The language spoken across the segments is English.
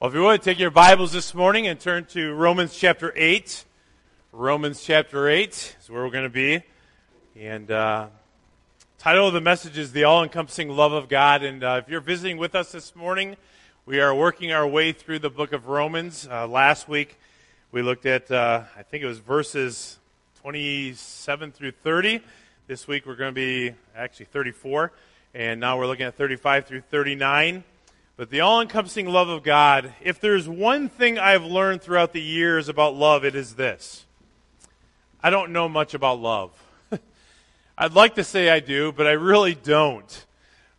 Well, if you would, take your Bibles this morning and turn to Romans chapter 8. Romans chapter 8 is where we're going to be. And uh, title of the message is The All Encompassing Love of God. And uh, if you're visiting with us this morning, we are working our way through the book of Romans. Uh, last week, we looked at, uh, I think it was verses 27 through 30. This week, we're going to be actually 34. And now we're looking at 35 through 39. But the all encompassing love of God, if there's one thing I've learned throughout the years about love, it is this. I don't know much about love. I'd like to say I do, but I really don't.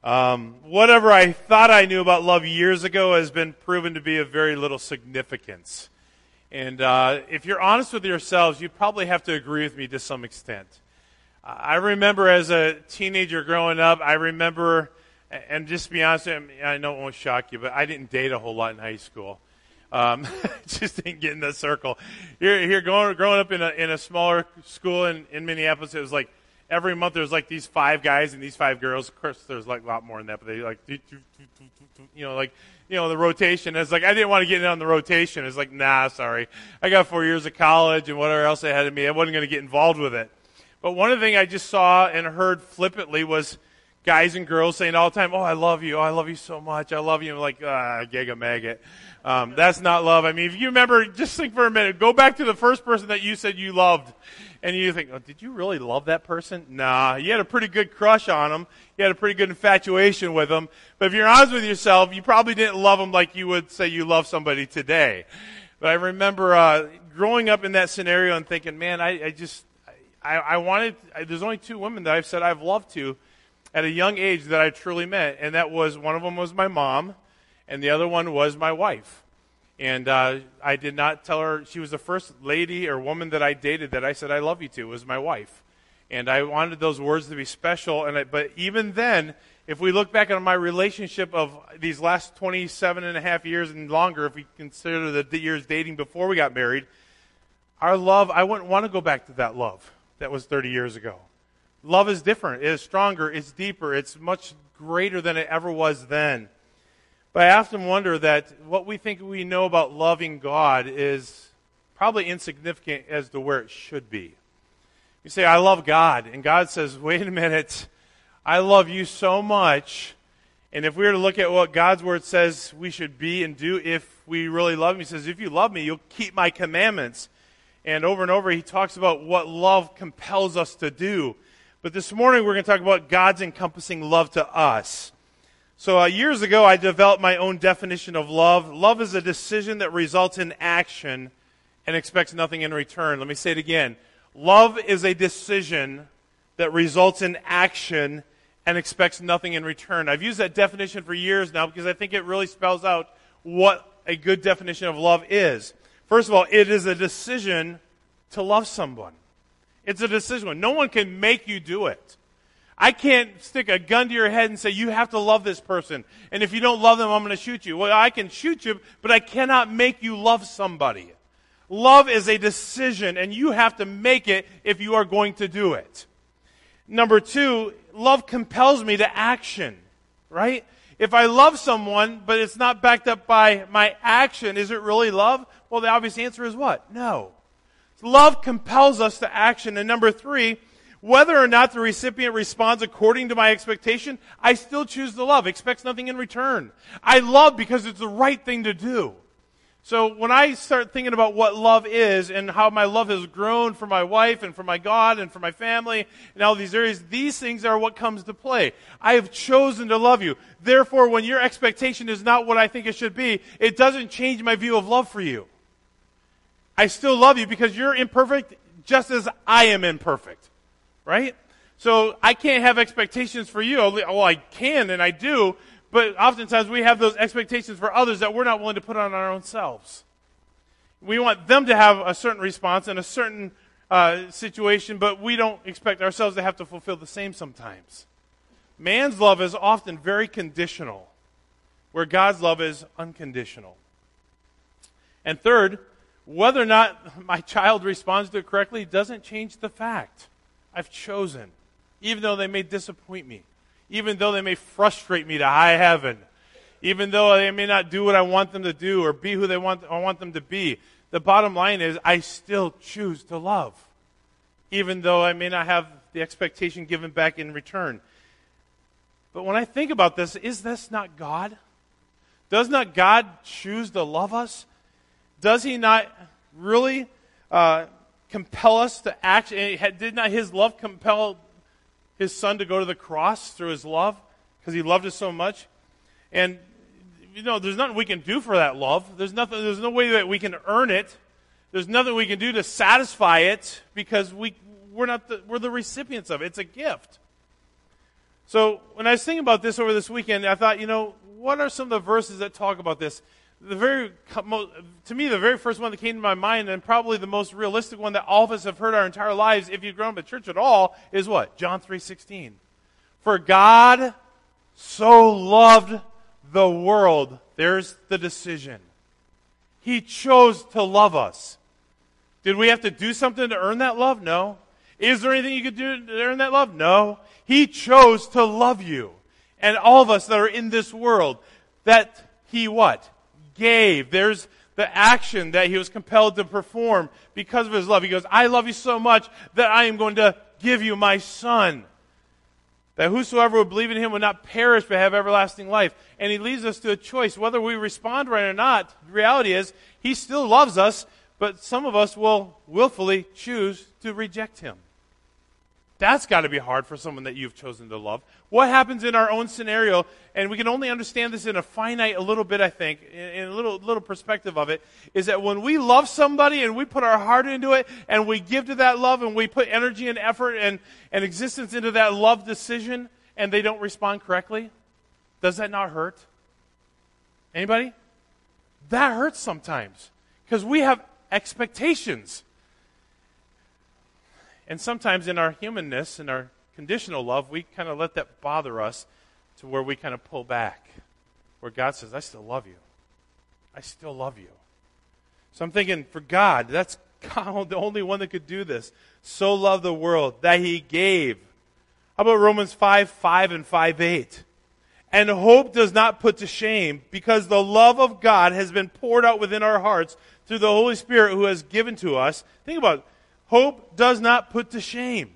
Um, whatever I thought I knew about love years ago has been proven to be of very little significance. And uh, if you're honest with yourselves, you probably have to agree with me to some extent. I remember as a teenager growing up, I remember and just to be honest, I know it won't shock you, but I didn't date a whole lot in high school. Um, just didn't get in the circle. Here, here, growing, growing up in a in a smaller school in, in Minneapolis, it was like every month there was like these five guys and these five girls. Of course, there's like a lot more than that, but they like you know like you know the rotation. It's like I didn't want to get in on the rotation. It's like nah, sorry. I got four years of college and whatever else they had of me. I wasn't going to get involved with it. But one of the things I just saw and heard flippantly was guys and girls saying all the time, "Oh, I love you. Oh, I love you so much. I love you." I'm like, ah, giga maggot. Um, that's not love. I mean, if you remember, just think for a minute. Go back to the first person that you said you loved, and you think, "Oh, did you really love that person?" Nah, you had a pretty good crush on them. You had a pretty good infatuation with them. But if you're honest with yourself, you probably didn't love them like you would say you love somebody today. But I remember uh, growing up in that scenario and thinking, "Man, I, I just." I, I wanted, I, there's only two women that I've said I've loved to, at a young age that I truly met, and that was one of them was my mom, and the other one was my wife. And uh, I did not tell her she was the first lady or woman that I dated that I said I love you to was my wife, and I wanted those words to be special. And I, but even then, if we look back on my relationship of these last 27 and a half years and longer, if we consider the years dating before we got married, our love, I wouldn't want to go back to that love that was 30 years ago. Love is different. It is stronger. It's deeper. It's much greater than it ever was then. But I often wonder that what we think we know about loving God is probably insignificant as to where it should be. You say, I love God. And God says, wait a minute. I love you so much. And if we were to look at what God's word says we should be and do if we really love Him, He says, if you love me, you'll keep my commandments. And over and over, He talks about what love compels us to do. But this morning we're going to talk about God's encompassing love to us. So uh, years ago, I developed my own definition of love. Love is a decision that results in action and expects nothing in return. Let me say it again. Love is a decision that results in action and expects nothing in return. I've used that definition for years now because I think it really spells out what a good definition of love is. First of all, it is a decision to love someone. It's a decision. No one can make you do it. I can't stick a gun to your head and say, you have to love this person. And if you don't love them, I'm going to shoot you. Well, I can shoot you, but I cannot make you love somebody. Love is a decision, and you have to make it if you are going to do it. Number two, love compels me to action, right? If I love someone, but it's not backed up by my action, is it really love? Well, the obvious answer is what? No. Love compels us to action. And number three, whether or not the recipient responds according to my expectation, I still choose to love. Expects nothing in return. I love because it's the right thing to do. So when I start thinking about what love is and how my love has grown for my wife and for my God and for my family and all these areas, these things are what comes to play. I have chosen to love you. Therefore, when your expectation is not what I think it should be, it doesn't change my view of love for you. I still love you because you're imperfect just as I am imperfect. Right? So I can't have expectations for you. Well, I can and I do, but oftentimes we have those expectations for others that we're not willing to put on our own selves. We want them to have a certain response in a certain uh, situation, but we don't expect ourselves to have to fulfill the same sometimes. Man's love is often very conditional, where God's love is unconditional. And third, whether or not my child responds to it correctly doesn't change the fact. I've chosen, even though they may disappoint me, even though they may frustrate me to high heaven, even though they may not do what I want them to do or be who they want, I want them to be. The bottom line is I still choose to love, even though I may not have the expectation given back in return. But when I think about this, is this not God? Does not God choose to love us? Does He not really uh, compel us to act? Did not His love compel His Son to go to the cross through His love because He loved us so much? And you know, there's nothing we can do for that love. There's nothing. There's no way that we can earn it. There's nothing we can do to satisfy it because we we're not the, we're the recipients of it. It's a gift. So when I was thinking about this over this weekend, I thought, you know, what are some of the verses that talk about this? The very, to me, the very first one that came to my mind, and probably the most realistic one that all of us have heard our entire lives, if you've grown up in church at all, is what? John three sixteen. For God so loved the world. There's the decision. He chose to love us. Did we have to do something to earn that love? No. Is there anything you could do to earn that love? No. He chose to love you. And all of us that are in this world, that He what? Gave. There's the action that He was compelled to perform because of His love. He goes, I love you so much that I am going to give you my Son. That whosoever would believe in Him would not perish but have everlasting life. And He leads us to a choice. Whether we respond right or not, the reality is He still loves us, but some of us will willfully choose to reject Him. That's got to be hard for someone that you've chosen to love. What happens in our own scenario, and we can only understand this in a finite, a little bit, I think, in a little, little perspective of it, is that when we love somebody and we put our heart into it and we give to that love and we put energy and effort and, and existence into that love decision and they don't respond correctly, does that not hurt? Anybody? That hurts sometimes because we have expectations. And sometimes in our humanness and our conditional love, we kind of let that bother us to where we kind of pull back. Where God says, I still love you. I still love you. So I'm thinking, for God, that's God, the only one that could do this. So love the world that he gave. How about Romans 5 5 and 5 8? And hope does not put to shame because the love of God has been poured out within our hearts through the Holy Spirit who has given to us. Think about it. Hope does not put to shame.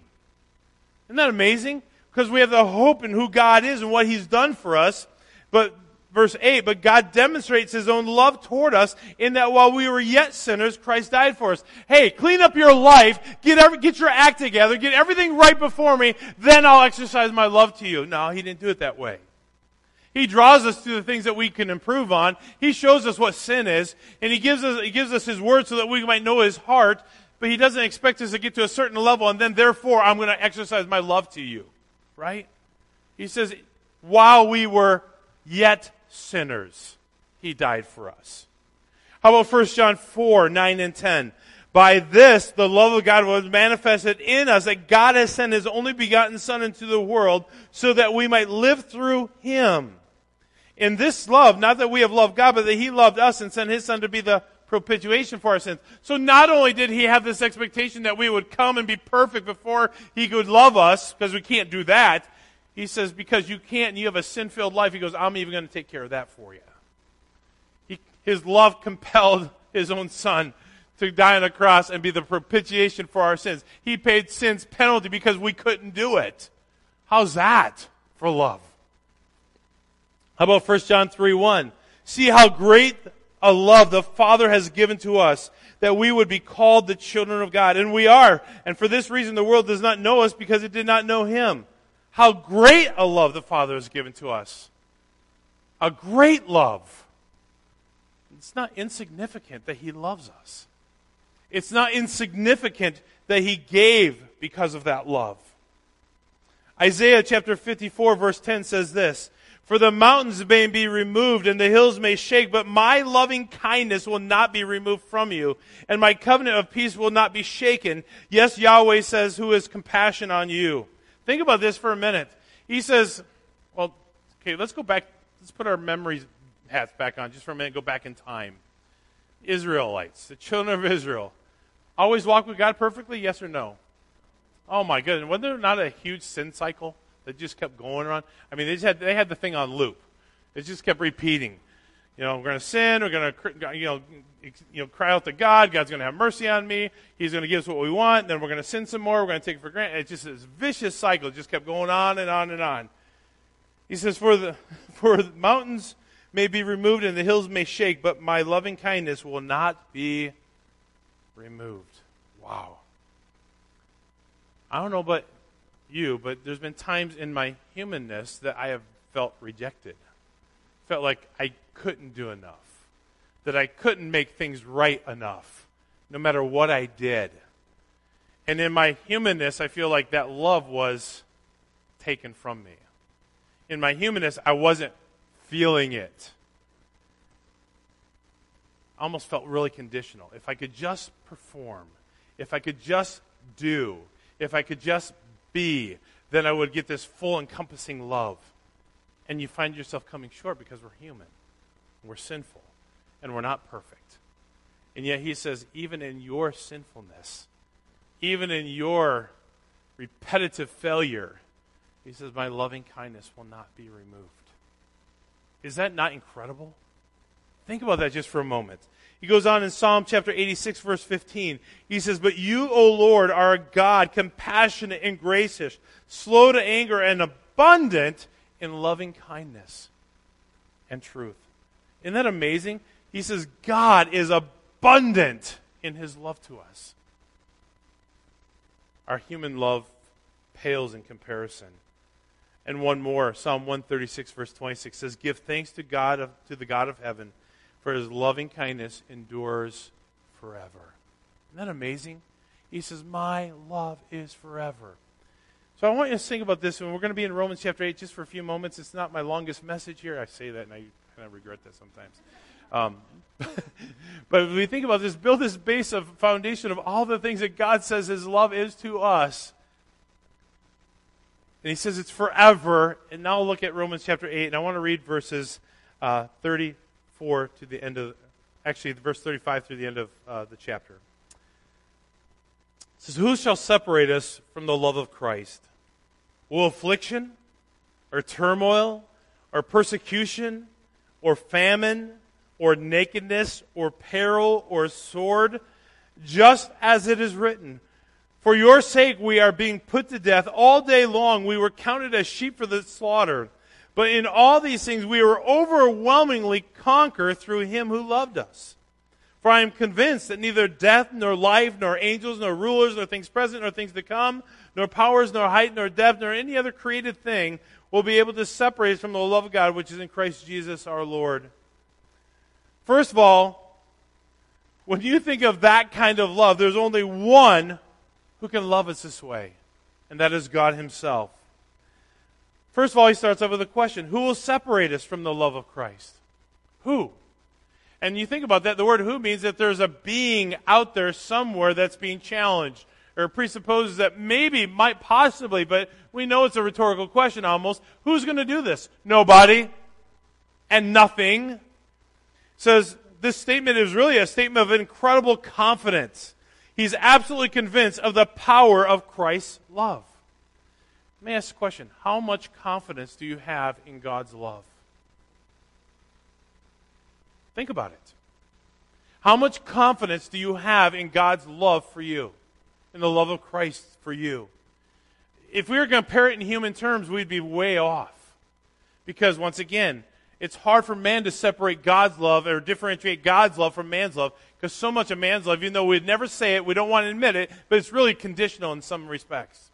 Isn't that amazing? Because we have the hope in who God is and what He's done for us. But verse 8, but God demonstrates His own love toward us in that while we were yet sinners, Christ died for us. Hey, clean up your life, get, every, get your act together, get everything right before me, then I'll exercise my love to you. No, He didn't do it that way. He draws us to the things that we can improve on. He shows us what sin is, and He gives us, He gives us His word so that we might know His heart but he doesn't expect us to get to a certain level and then therefore I'm going to exercise my love to you. Right? He says, while we were yet sinners, he died for us. How about 1 John 4, 9 and 10? By this, the love of God was manifested in us that God has sent his only begotten Son into the world so that we might live through him. In this love, not that we have loved God, but that he loved us and sent his Son to be the propitiation for our sins. So not only did he have this expectation that we would come and be perfect before he could love us, because we can't do that, he says, because you can't and you have a sin filled life, he goes, I'm even going to take care of that for you. He, his love compelled his own son to die on the cross and be the propitiation for our sins. He paid sin's penalty because we couldn't do it. How's that for love? How about 1 John 3 1? See how great a love the Father has given to us that we would be called the children of God. And we are. And for this reason, the world does not know us because it did not know Him. How great a love the Father has given to us. A great love. It's not insignificant that He loves us. It's not insignificant that He gave because of that love. Isaiah chapter 54 verse 10 says this, for the mountains may be removed and the hills may shake, but my loving kindness will not be removed from you, and my covenant of peace will not be shaken. Yes, Yahweh says, who has compassion on you. Think about this for a minute. He says, well, okay, let's go back, let's put our memory hats back on just for a minute, go back in time. Israelites, the children of Israel, always walk with God perfectly, yes or no? Oh my goodness, wasn't there not a huge sin cycle? That just kept going around. I mean, they just had they had the thing on loop. It just kept repeating. You know, we're going to sin. We're going to, you know, you know, cry out to God. God's going to have mercy on me. He's going to give us what we want. Then we're going to sin some more. We're going to take it for granted. It's just this vicious cycle. It just kept going on and on and on. He says, "For the for the mountains may be removed and the hills may shake, but my loving kindness will not be removed." Wow. I don't know about you, but there's been times in my humanness that I have felt rejected. Felt like I couldn't do enough. That I couldn't make things right enough, no matter what I did. And in my humanness, I feel like that love was taken from me. In my humanness, I wasn't feeling it. I almost felt really conditional. If I could just perform, if I could just do, if I could just be, then I would get this full encompassing love. And you find yourself coming short because we're human, we're sinful, and we're not perfect. And yet he says, even in your sinfulness, even in your repetitive failure, he says, My loving kindness will not be removed. Is that not incredible? Think about that just for a moment. He goes on in Psalm chapter 86, verse 15. He says, But you, O Lord, are a God, compassionate and gracious, slow to anger, and abundant in loving kindness and truth. Isn't that amazing? He says, God is abundant in his love to us. Our human love pales in comparison. And one more, Psalm 136, verse 26 says, Give thanks to God of, to the God of heaven for his loving kindness endures forever. Isn't that amazing? He says, My love is forever. So I want you to think about this, and we're going to be in Romans chapter 8 just for a few moments. It's not my longest message here. I say that, and I kind of regret that sometimes. Um, but when we think about this, build this base of foundation of all the things that God says His love is to us. And He says it's forever. And now look at Romans chapter 8, and I want to read verses uh, 30 34 to the end of, actually, verse 35 through the end of uh, the chapter. It says, Who shall separate us from the love of Christ? Will affliction, or turmoil, or persecution, or famine, or nakedness, or peril, or sword? Just as it is written, For your sake we are being put to death all day long. We were counted as sheep for the slaughter. But in all these things, we were overwhelmingly conquered through him who loved us. For I am convinced that neither death, nor life, nor angels, nor rulers, nor things present, nor things to come, nor powers, nor height, nor depth, nor any other created thing will be able to separate us from the love of God which is in Christ Jesus our Lord. First of all, when you think of that kind of love, there's only one who can love us this way, and that is God Himself. First of all, he starts off with a question Who will separate us from the love of Christ? Who? And you think about that, the word who means that there's a being out there somewhere that's being challenged, or presupposes that maybe, might possibly, but we know it's a rhetorical question almost. Who's going to do this? Nobody. And nothing. Says this statement is really a statement of incredible confidence. He's absolutely convinced of the power of Christ's love. Let me ask a question. How much confidence do you have in God's love? Think about it. How much confidence do you have in God's love for you? In the love of Christ for you? If we were going to compare it in human terms, we'd be way off. Because once again, it's hard for man to separate God's love or differentiate God's love from man's love because so much of man's love, even though we'd never say it, we don't want to admit it, but it's really conditional in some respects.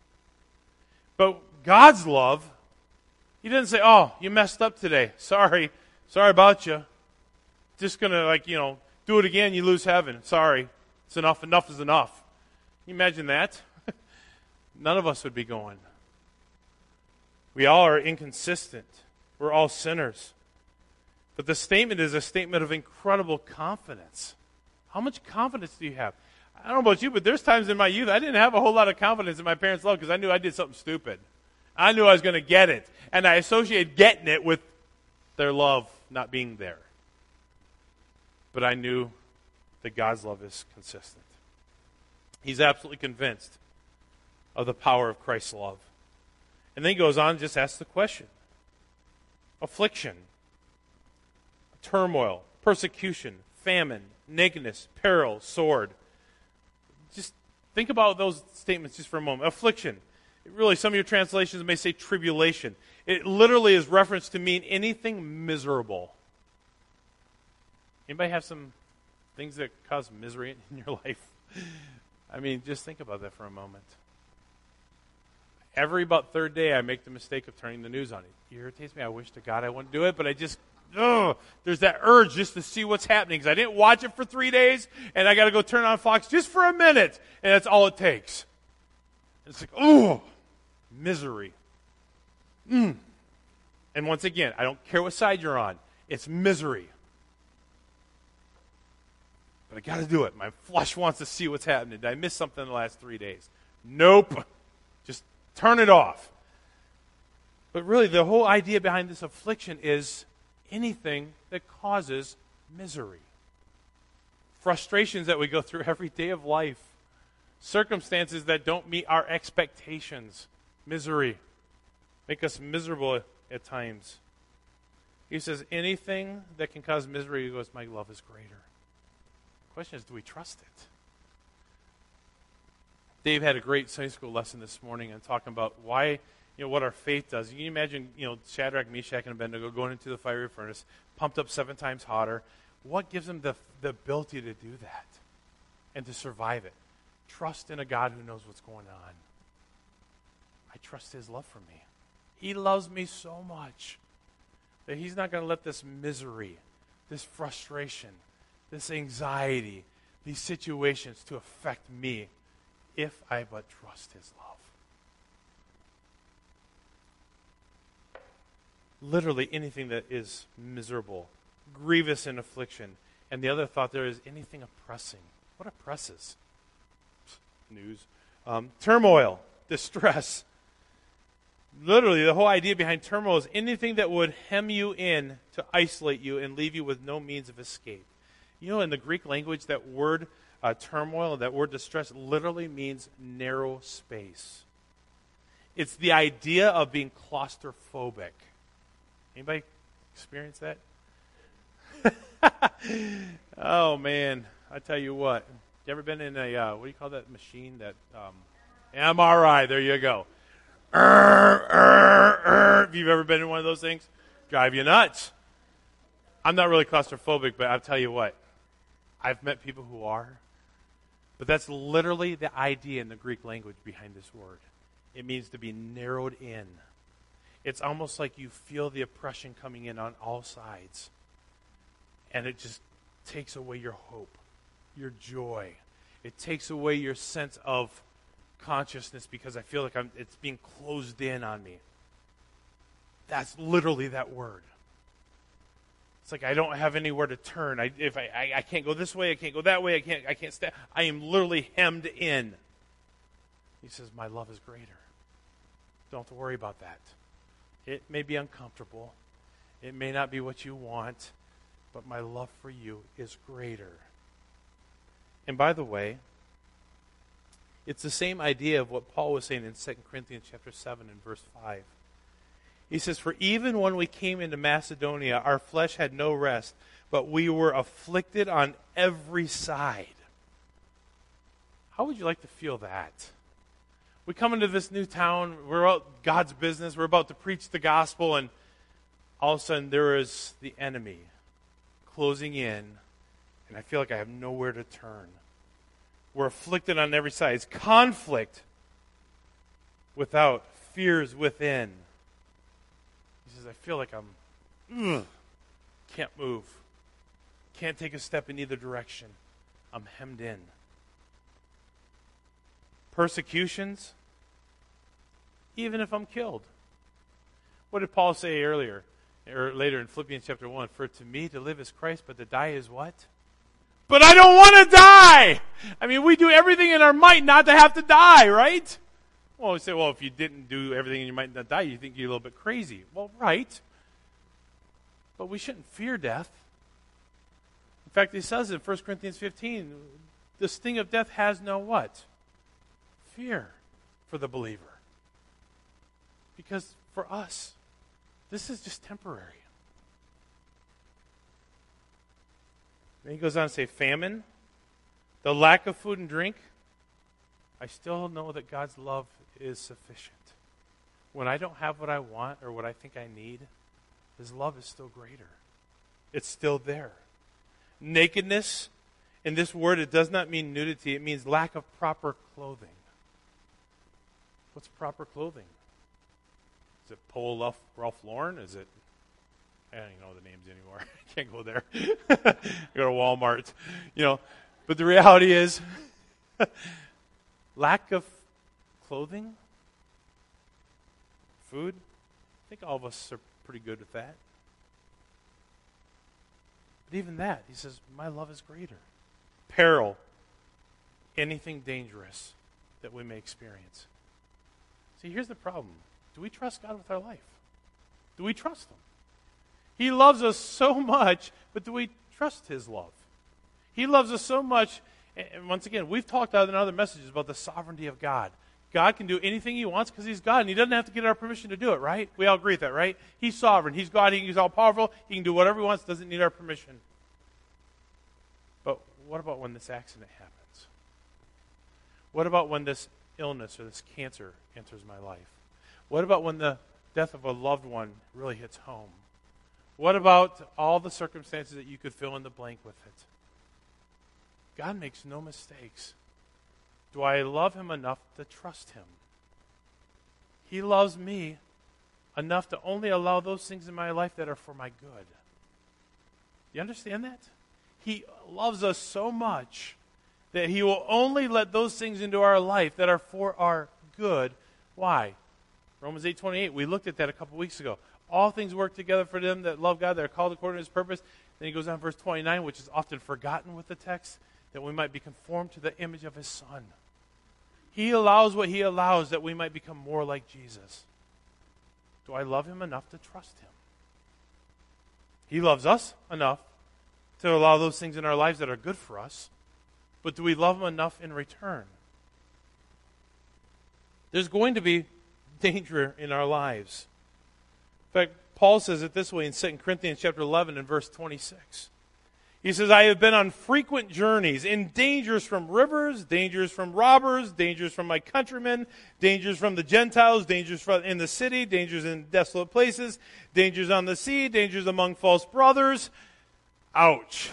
But God's love, He didn't say, oh, you messed up today. Sorry. Sorry about you. Just going to, like, you know, do it again, you lose heaven. Sorry. It's enough. Enough is enough. Can you imagine that? None of us would be going. We all are inconsistent. We're all sinners. But the statement is a statement of incredible confidence. How much confidence do you have? I don't know about you, but there's times in my youth I didn't have a whole lot of confidence in my parents' love because I knew I did something stupid. I knew I was going to get it. And I associated getting it with their love not being there. But I knew that God's love is consistent. He's absolutely convinced of the power of Christ's love. And then he goes on and just asks the question affliction, turmoil, persecution, famine, nakedness, peril, sword. Think about those statements just for a moment. Affliction. Really, some of your translations may say tribulation. It literally is referenced to mean anything miserable. Anybody have some things that cause misery in your life? I mean, just think about that for a moment. Every about third day, I make the mistake of turning the news on. It irritates me. I wish to God I wouldn't do it, but I just, ugh, there's that urge just to see what's happening because I didn't watch it for three days, and I got to go turn on Fox just for a minute, and that's all it takes. It's like, oh, misery. Mm. And once again, I don't care what side you're on, it's misery. But I got to do it. My flesh wants to see what's happening. Did I miss something in the last three days? Nope. Just turn it off. But really, the whole idea behind this affliction is anything that causes misery. Frustrations that we go through every day of life. Circumstances that don't meet our expectations. Misery. Make us miserable at times. He says, anything that can cause misery, he goes, My love is greater. The question is, do we trust it? Dave had a great Sunday school lesson this morning and talking about why, you know, what our faith does. You can imagine, you know, Shadrach, Meshach, and Abednego going into the fiery furnace, pumped up seven times hotter. What gives them the, the ability to do that and to survive it? Trust in a God who knows what's going on. I trust His love for me. He loves me so much that He's not going to let this misery, this frustration, this anxiety, these situations to affect me if I but trust his love. Literally anything that is miserable, grievous in affliction. And the other thought there is anything oppressing. What oppresses? News. Um, turmoil, distress. Literally, the whole idea behind turmoil is anything that would hem you in to isolate you and leave you with no means of escape. You know, in the Greek language, that word uh, turmoil, that word distress, literally means narrow space. It's the idea of being claustrophobic. Anybody experience that? oh man, I tell you what. You ever been in a uh, what do you call that machine? That um, MRI. There you go. If you've ever been in one of those things, drive you nuts. I'm not really claustrophobic, but I'll tell you what. I've met people who are. But that's literally the idea in the Greek language behind this word. It means to be narrowed in. It's almost like you feel the oppression coming in on all sides. And it just takes away your hope, your joy. It takes away your sense of consciousness because I feel like I'm, it's being closed in on me. That's literally that word. It's like I don't have anywhere to turn. I, if I, I, I can't go this way, I can't go that way. I can't. I can't stay. I am literally hemmed in. He says, "My love is greater." Don't worry about that. It may be uncomfortable. It may not be what you want, but my love for you is greater. And by the way, it's the same idea of what Paul was saying in 2 Corinthians chapter 7 and verse 5. He says, For even when we came into Macedonia, our flesh had no rest, but we were afflicted on every side. How would you like to feel that? We come into this new town, we're about God's business, we're about to preach the gospel, and all of a sudden there is the enemy closing in, and I feel like I have nowhere to turn. We're afflicted on every side. It's conflict without, fears within. He says, I feel like I'm, ugh, can't move, can't take a step in either direction. I'm hemmed in. Persecutions, even if I'm killed. What did Paul say earlier, or later in Philippians chapter 1? For to me to live is Christ, but to die is what? But I don't want to die! I mean, we do everything in our might not to have to die, right? Well, we say, well, if you didn't do everything and you might not die, you think you're a little bit crazy. Well, right. But we shouldn't fear death. In fact, he says in 1 Corinthians 15, the sting of death has no what? Fear for the believer. Because for us, this is just temporary. Then he goes on to say famine, the lack of food and drink. I still know that God's love is sufficient. When I don't have what I want or what I think I need, his love is still greater. It's still there. Nakedness, in this word, it does not mean nudity, it means lack of proper clothing. What's proper clothing? Is it Polo Ralph Lauren? Is it I don't even know the names anymore. I can't go there. go to Walmart. You know, but the reality is lack of clothing, food. I think all of us are pretty good with that. But even that, he says, my love is greater. Peril, anything dangerous that we may experience. See, here's the problem. Do we trust God with our life? Do we trust Him? He loves us so much, but do we trust His love? He loves us so much. And once again, we've talked in other messages about the sovereignty of God. God can do anything He wants because He's God, and He doesn't have to get our permission to do it, right? We all agree with that, right? He's sovereign. He's God. He's all powerful. He can do whatever He wants, doesn't need our permission. But what about when this accident happens? What about when this illness or this cancer enters my life? What about when the death of a loved one really hits home? What about all the circumstances that you could fill in the blank with it? God makes no mistakes. Do I love him enough to trust him? He loves me enough to only allow those things in my life that are for my good. You understand that? He loves us so much that he will only let those things into our life that are for our good. Why? Romans 8:28. We looked at that a couple weeks ago. All things work together for them that love God, that are called according to his purpose. Then he goes on verse 29, which is often forgotten with the text, that we might be conformed to the image of his son. He allows what he allows that we might become more like Jesus. Do I love him enough to trust him? He loves us enough to allow those things in our lives that are good for us, but do we love him enough in return? There's going to be danger in our lives. In fact, Paul says it this way in 2 Corinthians chapter 11 and verse 26. He says, I have been on frequent journeys, in dangers from rivers, dangers from robbers, dangers from my countrymen, dangers from the Gentiles, dangers in the city, dangers in desolate places, dangers on the sea, dangers among false brothers. Ouch.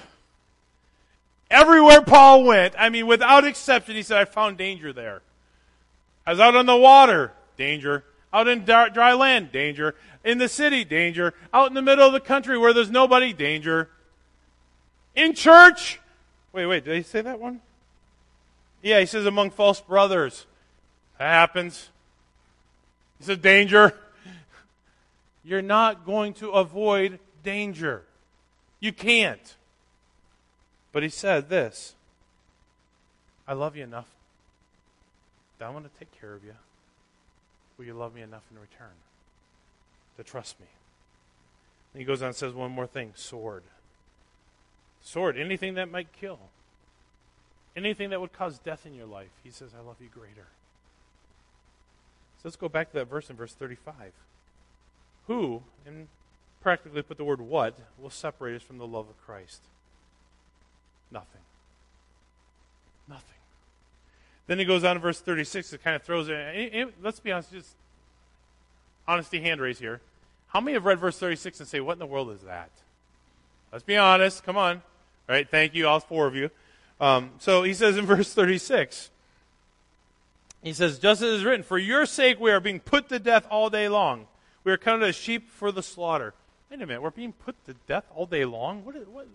Everywhere Paul went, I mean, without exception, he said, I found danger there. I was out on the water, danger. Out in dry land, danger. In the city, danger. Out in the middle of the country where there's nobody, danger. In church, wait, wait, did he say that one? Yeah, he says among false brothers. That happens. He says danger. You're not going to avoid danger. You can't. But he said this I love you enough that I want to take care of you. Will you love me enough in return to trust me? And he goes on and says one more thing sword. Sword, anything that might kill. Anything that would cause death in your life. He says, I love you greater. So let's go back to that verse in verse 35. Who, and practically put the word what, will separate us from the love of Christ? Nothing. Nothing. Then he goes on to verse 36. It kind of throws it. Let's be honest, just honesty hand raise here. How many have read verse 36 and say, What in the world is that? Let's be honest. Come on. All right. Thank you, all four of you. Um, so he says in verse 36, he says, Just as it is written, For your sake we are being put to death all day long. We are counted as sheep for the slaughter. Wait a minute. We're being put to death all day long? What is, what,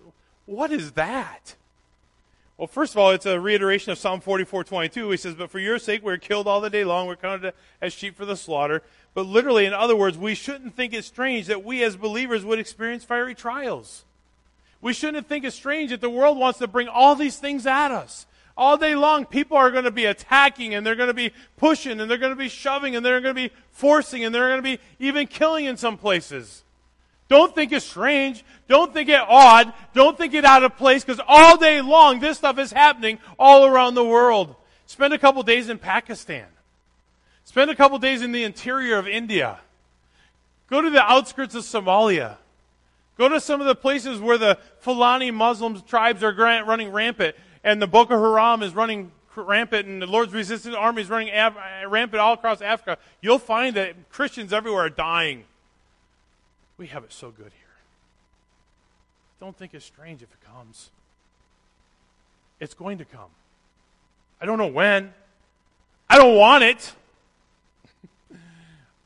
what is that? Well, first of all, it's a reiteration of Psalm 44:22. He says, "But for your sake we're killed all the day long; we're counted as sheep for the slaughter." But literally, in other words, we shouldn't think it strange that we as believers would experience fiery trials. We shouldn't think it strange that the world wants to bring all these things at us. All day long, people are going to be attacking and they're going to be pushing and they're going to be shoving and they're going to be forcing and they're going to be even killing in some places. Don't think it's strange. Don't think it odd. Don't think it out of place because all day long this stuff is happening all around the world. Spend a couple days in Pakistan. Spend a couple days in the interior of India. Go to the outskirts of Somalia. Go to some of the places where the Fulani Muslim tribes are running rampant, and the Boko Haram is running rampant, and the Lord's resistance army is running rampant all across Africa. You'll find that Christians everywhere are dying. We have it so good here. Don't think it's strange if it comes. It's going to come. I don't know when. I don't want it.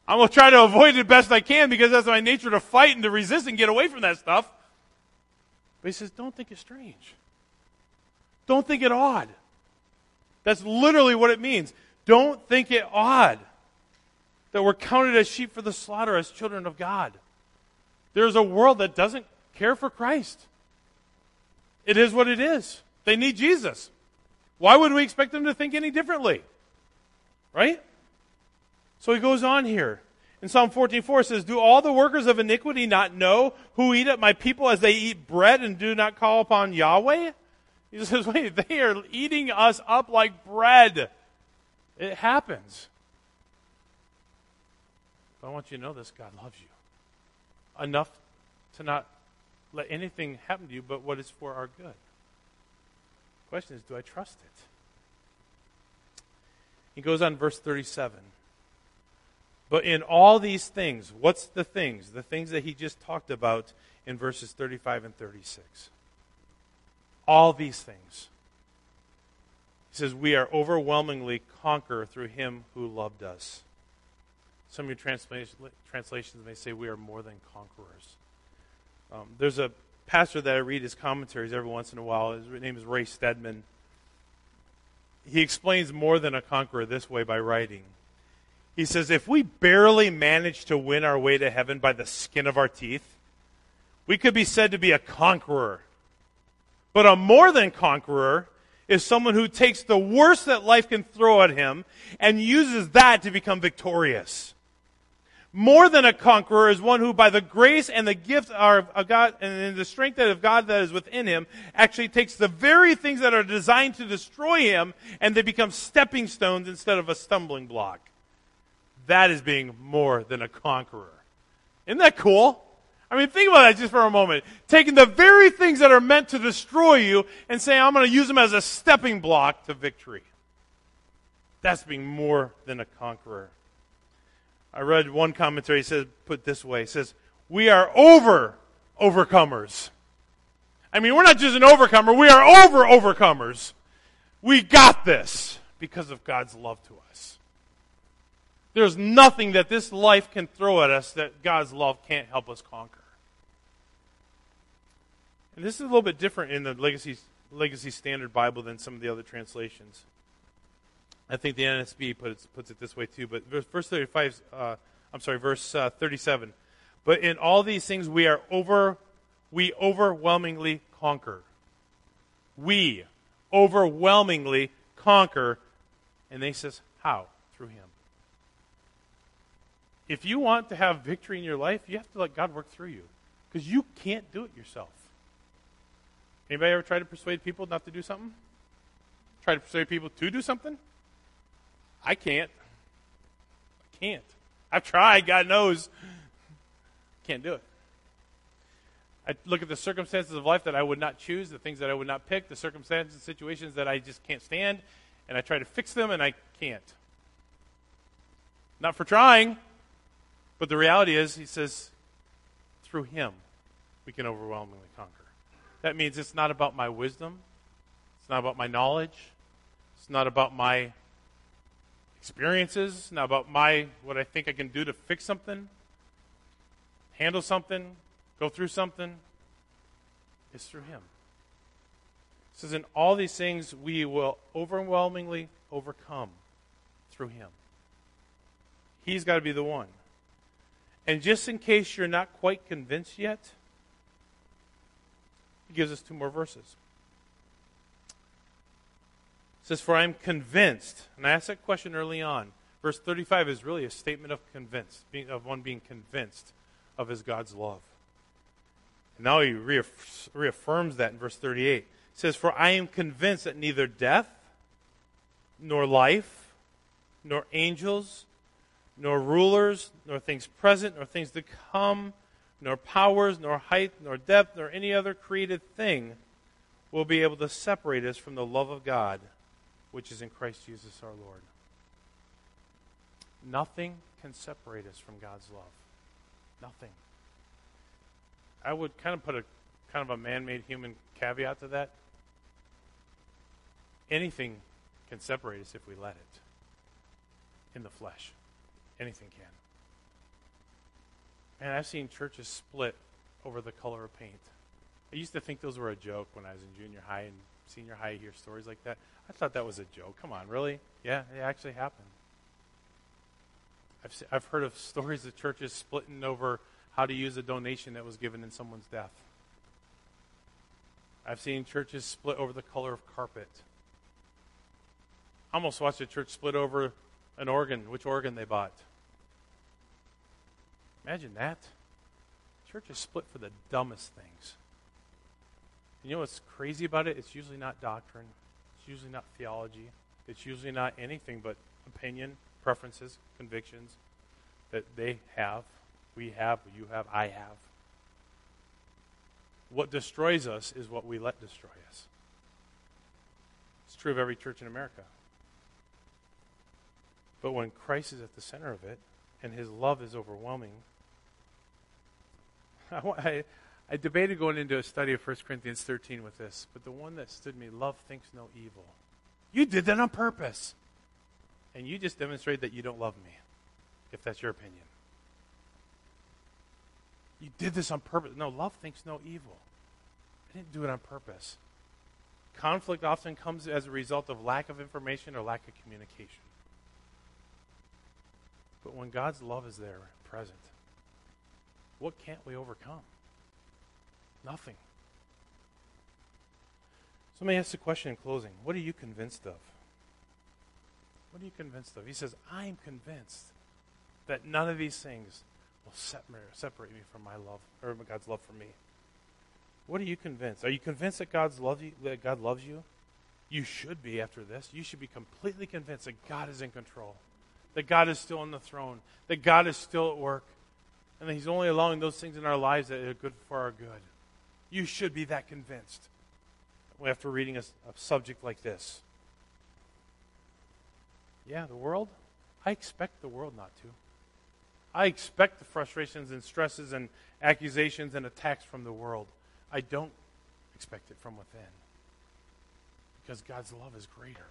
I'm going to try to avoid it best I can because that's my nature to fight and to resist and get away from that stuff. But he says, don't think it strange. Don't think it odd. That's literally what it means. Don't think it odd that we're counted as sheep for the slaughter as children of God. There's a world that doesn't care for Christ. It is what it is. They need Jesus. Why would we expect them to think any differently? Right? So he goes on here. In Psalm 14:4 says, "Do all the workers of iniquity not know who eat at my people as they eat bread and do not call upon Yahweh?" He says, "Wait, they are eating us up like bread." It happens. But I want you to know this God loves you enough to not let anything happen to you but what is for our good. The question is, do I trust it? He goes on verse 37. But in all these things, what's the things? The things that he just talked about in verses 35 and 36. All these things. He says, We are overwhelmingly conquer through him who loved us. Some of your translations may say we are more than conquerors. Um, there's a pastor that I read his commentaries every once in a while. His name is Ray Stedman. He explains more than a conqueror this way by writing. He says, if we barely manage to win our way to heaven by the skin of our teeth, we could be said to be a conqueror. But a more than conqueror is someone who takes the worst that life can throw at him and uses that to become victorious. More than a conqueror is one who, by the grace and the gift of God and the strength of God that is within him, actually takes the very things that are designed to destroy him and they become stepping stones instead of a stumbling block. That is being more than a conqueror. Isn't that cool? I mean, think about that just for a moment. Taking the very things that are meant to destroy you and saying, I'm going to use them as a stepping block to victory. That's being more than a conqueror. I read one commentary says put this way, says, We are over overcomers. I mean, we're not just an overcomer, we are over overcomers. We got this because of God's love to us. There's nothing that this life can throw at us that God's love can't help us conquer. And this is a little bit different in the Legacy, Legacy Standard Bible than some of the other translations. I think the NASB puts, puts it this way too, but verse, verse 35, uh, I'm sorry, verse uh, 37. But in all these things we are over, we overwhelmingly conquer. We overwhelmingly conquer. And then he says, how? Through him. If you want to have victory in your life, you have to let God work through you. Because you can't do it yourself. Anybody ever try to persuade people not to do something? Try to persuade people to do something? I can't. I can't. I've tried, God knows. Can't do it. I look at the circumstances of life that I would not choose, the things that I would not pick, the circumstances, and situations that I just can't stand, and I try to fix them and I can't. Not for trying, but the reality is, he says, through him, we can overwhelmingly conquer. That means it's not about my wisdom, it's not about my knowledge, it's not about my experiences, not about my what I think I can do to fix something, handle something, go through something. It's through Him. It says, in all these things we will overwhelmingly overcome through Him. He's got to be the one. And just in case you're not quite convinced yet, he gives us two more verses says, For I am convinced. And I asked that question early on. Verse 35 is really a statement of convinced, of one being convinced of his God's love. And now he reaffirms that in verse 38. It says, For I am convinced that neither death, nor life, nor angels, nor rulers, nor things present, nor things to come, nor powers, nor height, nor depth, nor any other created thing will be able to separate us from the love of God, which is in Christ Jesus our Lord. Nothing can separate us from God's love. Nothing. I would kind of put a kind of a man-made human caveat to that. Anything can separate us if we let it. In the flesh. Anything can. And I've seen churches split over the color of paint. I used to think those were a joke when I was in junior high and senior high. hear stories like that. I thought that was a joke. Come on, really? Yeah, it actually happened. I've, I've heard of stories of churches splitting over how to use a donation that was given in someone's death. I've seen churches split over the color of carpet. I almost watched a church split over an organ, which organ they bought. Imagine that. Churches split for the dumbest things. You know what's crazy about it? It's usually not doctrine. It's usually not theology. It's usually not anything but opinion, preferences, convictions that they have, we have, you have, I have. What destroys us is what we let destroy us. It's true of every church in America. But when Christ is at the center of it and his love is overwhelming, I, I, debated going into a study of 1 Corinthians 13 with this, but the one that stood me, love thinks no evil. You did that on purpose. And you just demonstrated that you don't love me, if that's your opinion. You did this on purpose. No, love thinks no evil. I didn't do it on purpose. Conflict often comes as a result of lack of information or lack of communication. But when God's love is there, present, what can't we overcome? Nothing. Somebody asks the question in closing What are you convinced of? What are you convinced of? He says, I'm convinced that none of these things will separate me from my love, or God's love for me. What are you convinced? Are you convinced that God's love you, that God loves you? You should be after this. You should be completely convinced that God is in control, that God is still on the throne, that God is still at work, and that He's only allowing those things in our lives that are good for our good. You should be that convinced after reading a, a subject like this. Yeah, the world? I expect the world not to. I expect the frustrations and stresses and accusations and attacks from the world. I don't expect it from within. Because God's love is greater.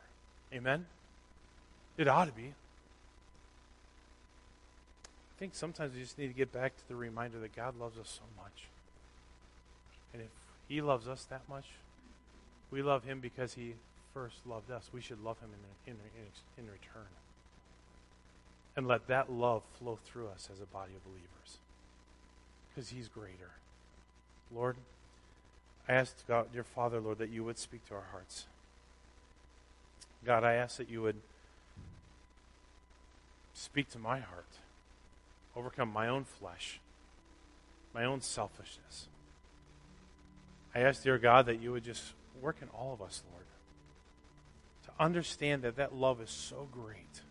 Amen? It ought to be. I think sometimes we just need to get back to the reminder that God loves us so much. And if He loves us that much, we love Him because He first loved us. We should love Him in, in, in, in return. And let that love flow through us as a body of believers. Because He's greater. Lord, I ask God, dear Father, Lord, that you would speak to our hearts. God, I ask that you would speak to my heart overcome my own flesh, my own selfishness. I ask, dear God, that you would just work in all of us, Lord, to understand that that love is so great,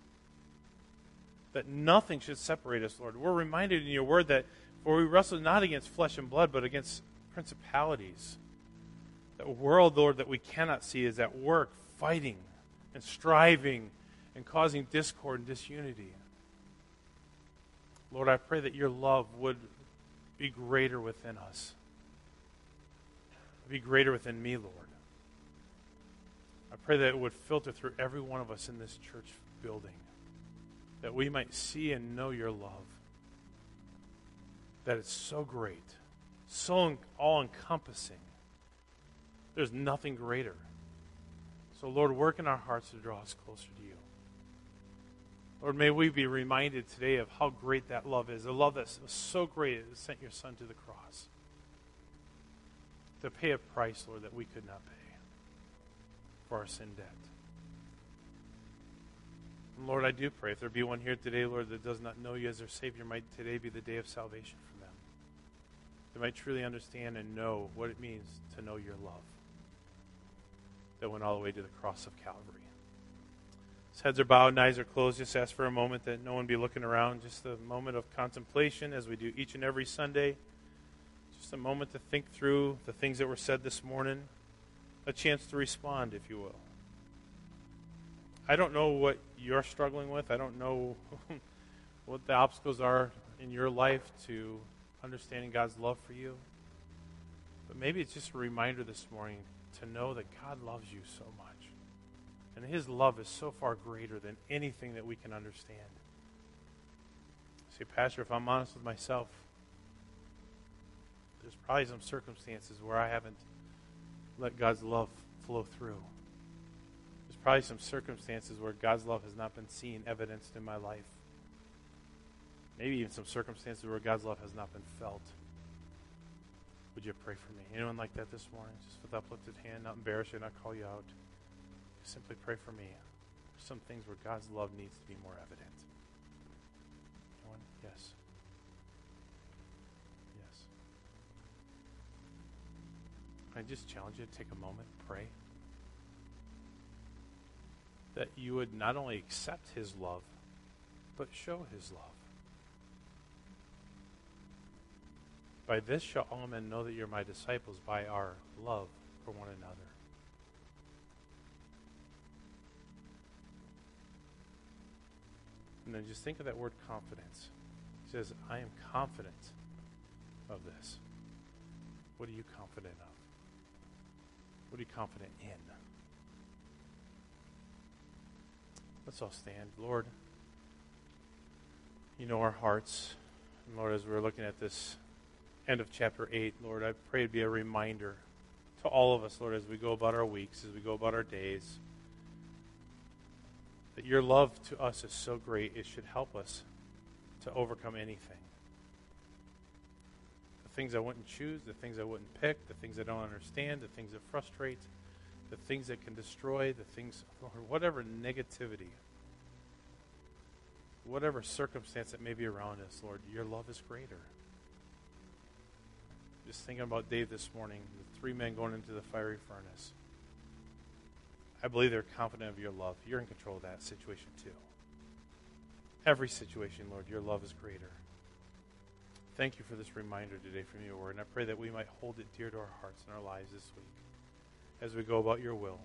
that nothing should separate us, Lord. We're reminded in your word that for we wrestle not against flesh and blood, but against principalities. That world, Lord, that we cannot see is at work fighting and striving and causing discord and disunity. Lord, I pray that your love would be greater within us, be greater within me, Lord. I pray that it would filter through every one of us in this church building, that we might see and know your love, that it's so great, so all encompassing. There's nothing greater. So, Lord, work in our hearts to draw us closer to you. Lord, may we be reminded today of how great that love is. The love that was so great it sent your Son to the cross to pay a price, Lord, that we could not pay for our sin debt. And Lord, I do pray if there be one here today, Lord, that does not know you as their Savior, might today be the day of salvation for them. They might truly understand and know what it means to know your love that went all the way to the cross of Calvary. Heads are bowed and eyes are closed, just ask for a moment that no one be looking around. Just a moment of contemplation as we do each and every Sunday. A moment to think through the things that were said this morning, a chance to respond, if you will. I don't know what you're struggling with. I don't know what the obstacles are in your life to understanding God's love for you. But maybe it's just a reminder this morning to know that God loves you so much. And His love is so far greater than anything that we can understand. See, Pastor, if I'm honest with myself, there's probably some circumstances where I haven't let God's love flow through. There's probably some circumstances where God's love has not been seen, evidenced in my life. Maybe even some circumstances where God's love has not been felt. Would you pray for me? Anyone like that this morning? Just with uplifted hand, not embarrass you, not call you out. Just simply pray for me. There's some things where God's love needs to be more evident. Anyone? Yes. I just challenge you to take a moment, pray. That you would not only accept his love, but show his love. By this shall all men know that you're my disciples, by our love for one another. And then just think of that word confidence. He says, I am confident of this. What are you confident of? What are you confident in? Let's all stand. Lord, you know our hearts. And Lord, as we're looking at this end of chapter 8, Lord, I pray it be a reminder to all of us, Lord, as we go about our weeks, as we go about our days, that your love to us is so great, it should help us to overcome anything. Things I wouldn't choose, the things I wouldn't pick, the things I don't understand, the things that frustrate, the things that can destroy, the things, or whatever negativity, whatever circumstance that may be around us, Lord, your love is greater just thinking about Dave this morning, the three men going into the fiery furnace. I believe they're confident of your love. You're in control of that situation too. Every situation, Lord, your love is greater. Thank you for this reminder today from your word. And I pray that we might hold it dear to our hearts and our lives this week as we go about your will.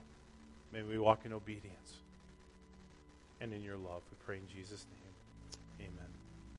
May we walk in obedience and in your love. We pray in Jesus' name.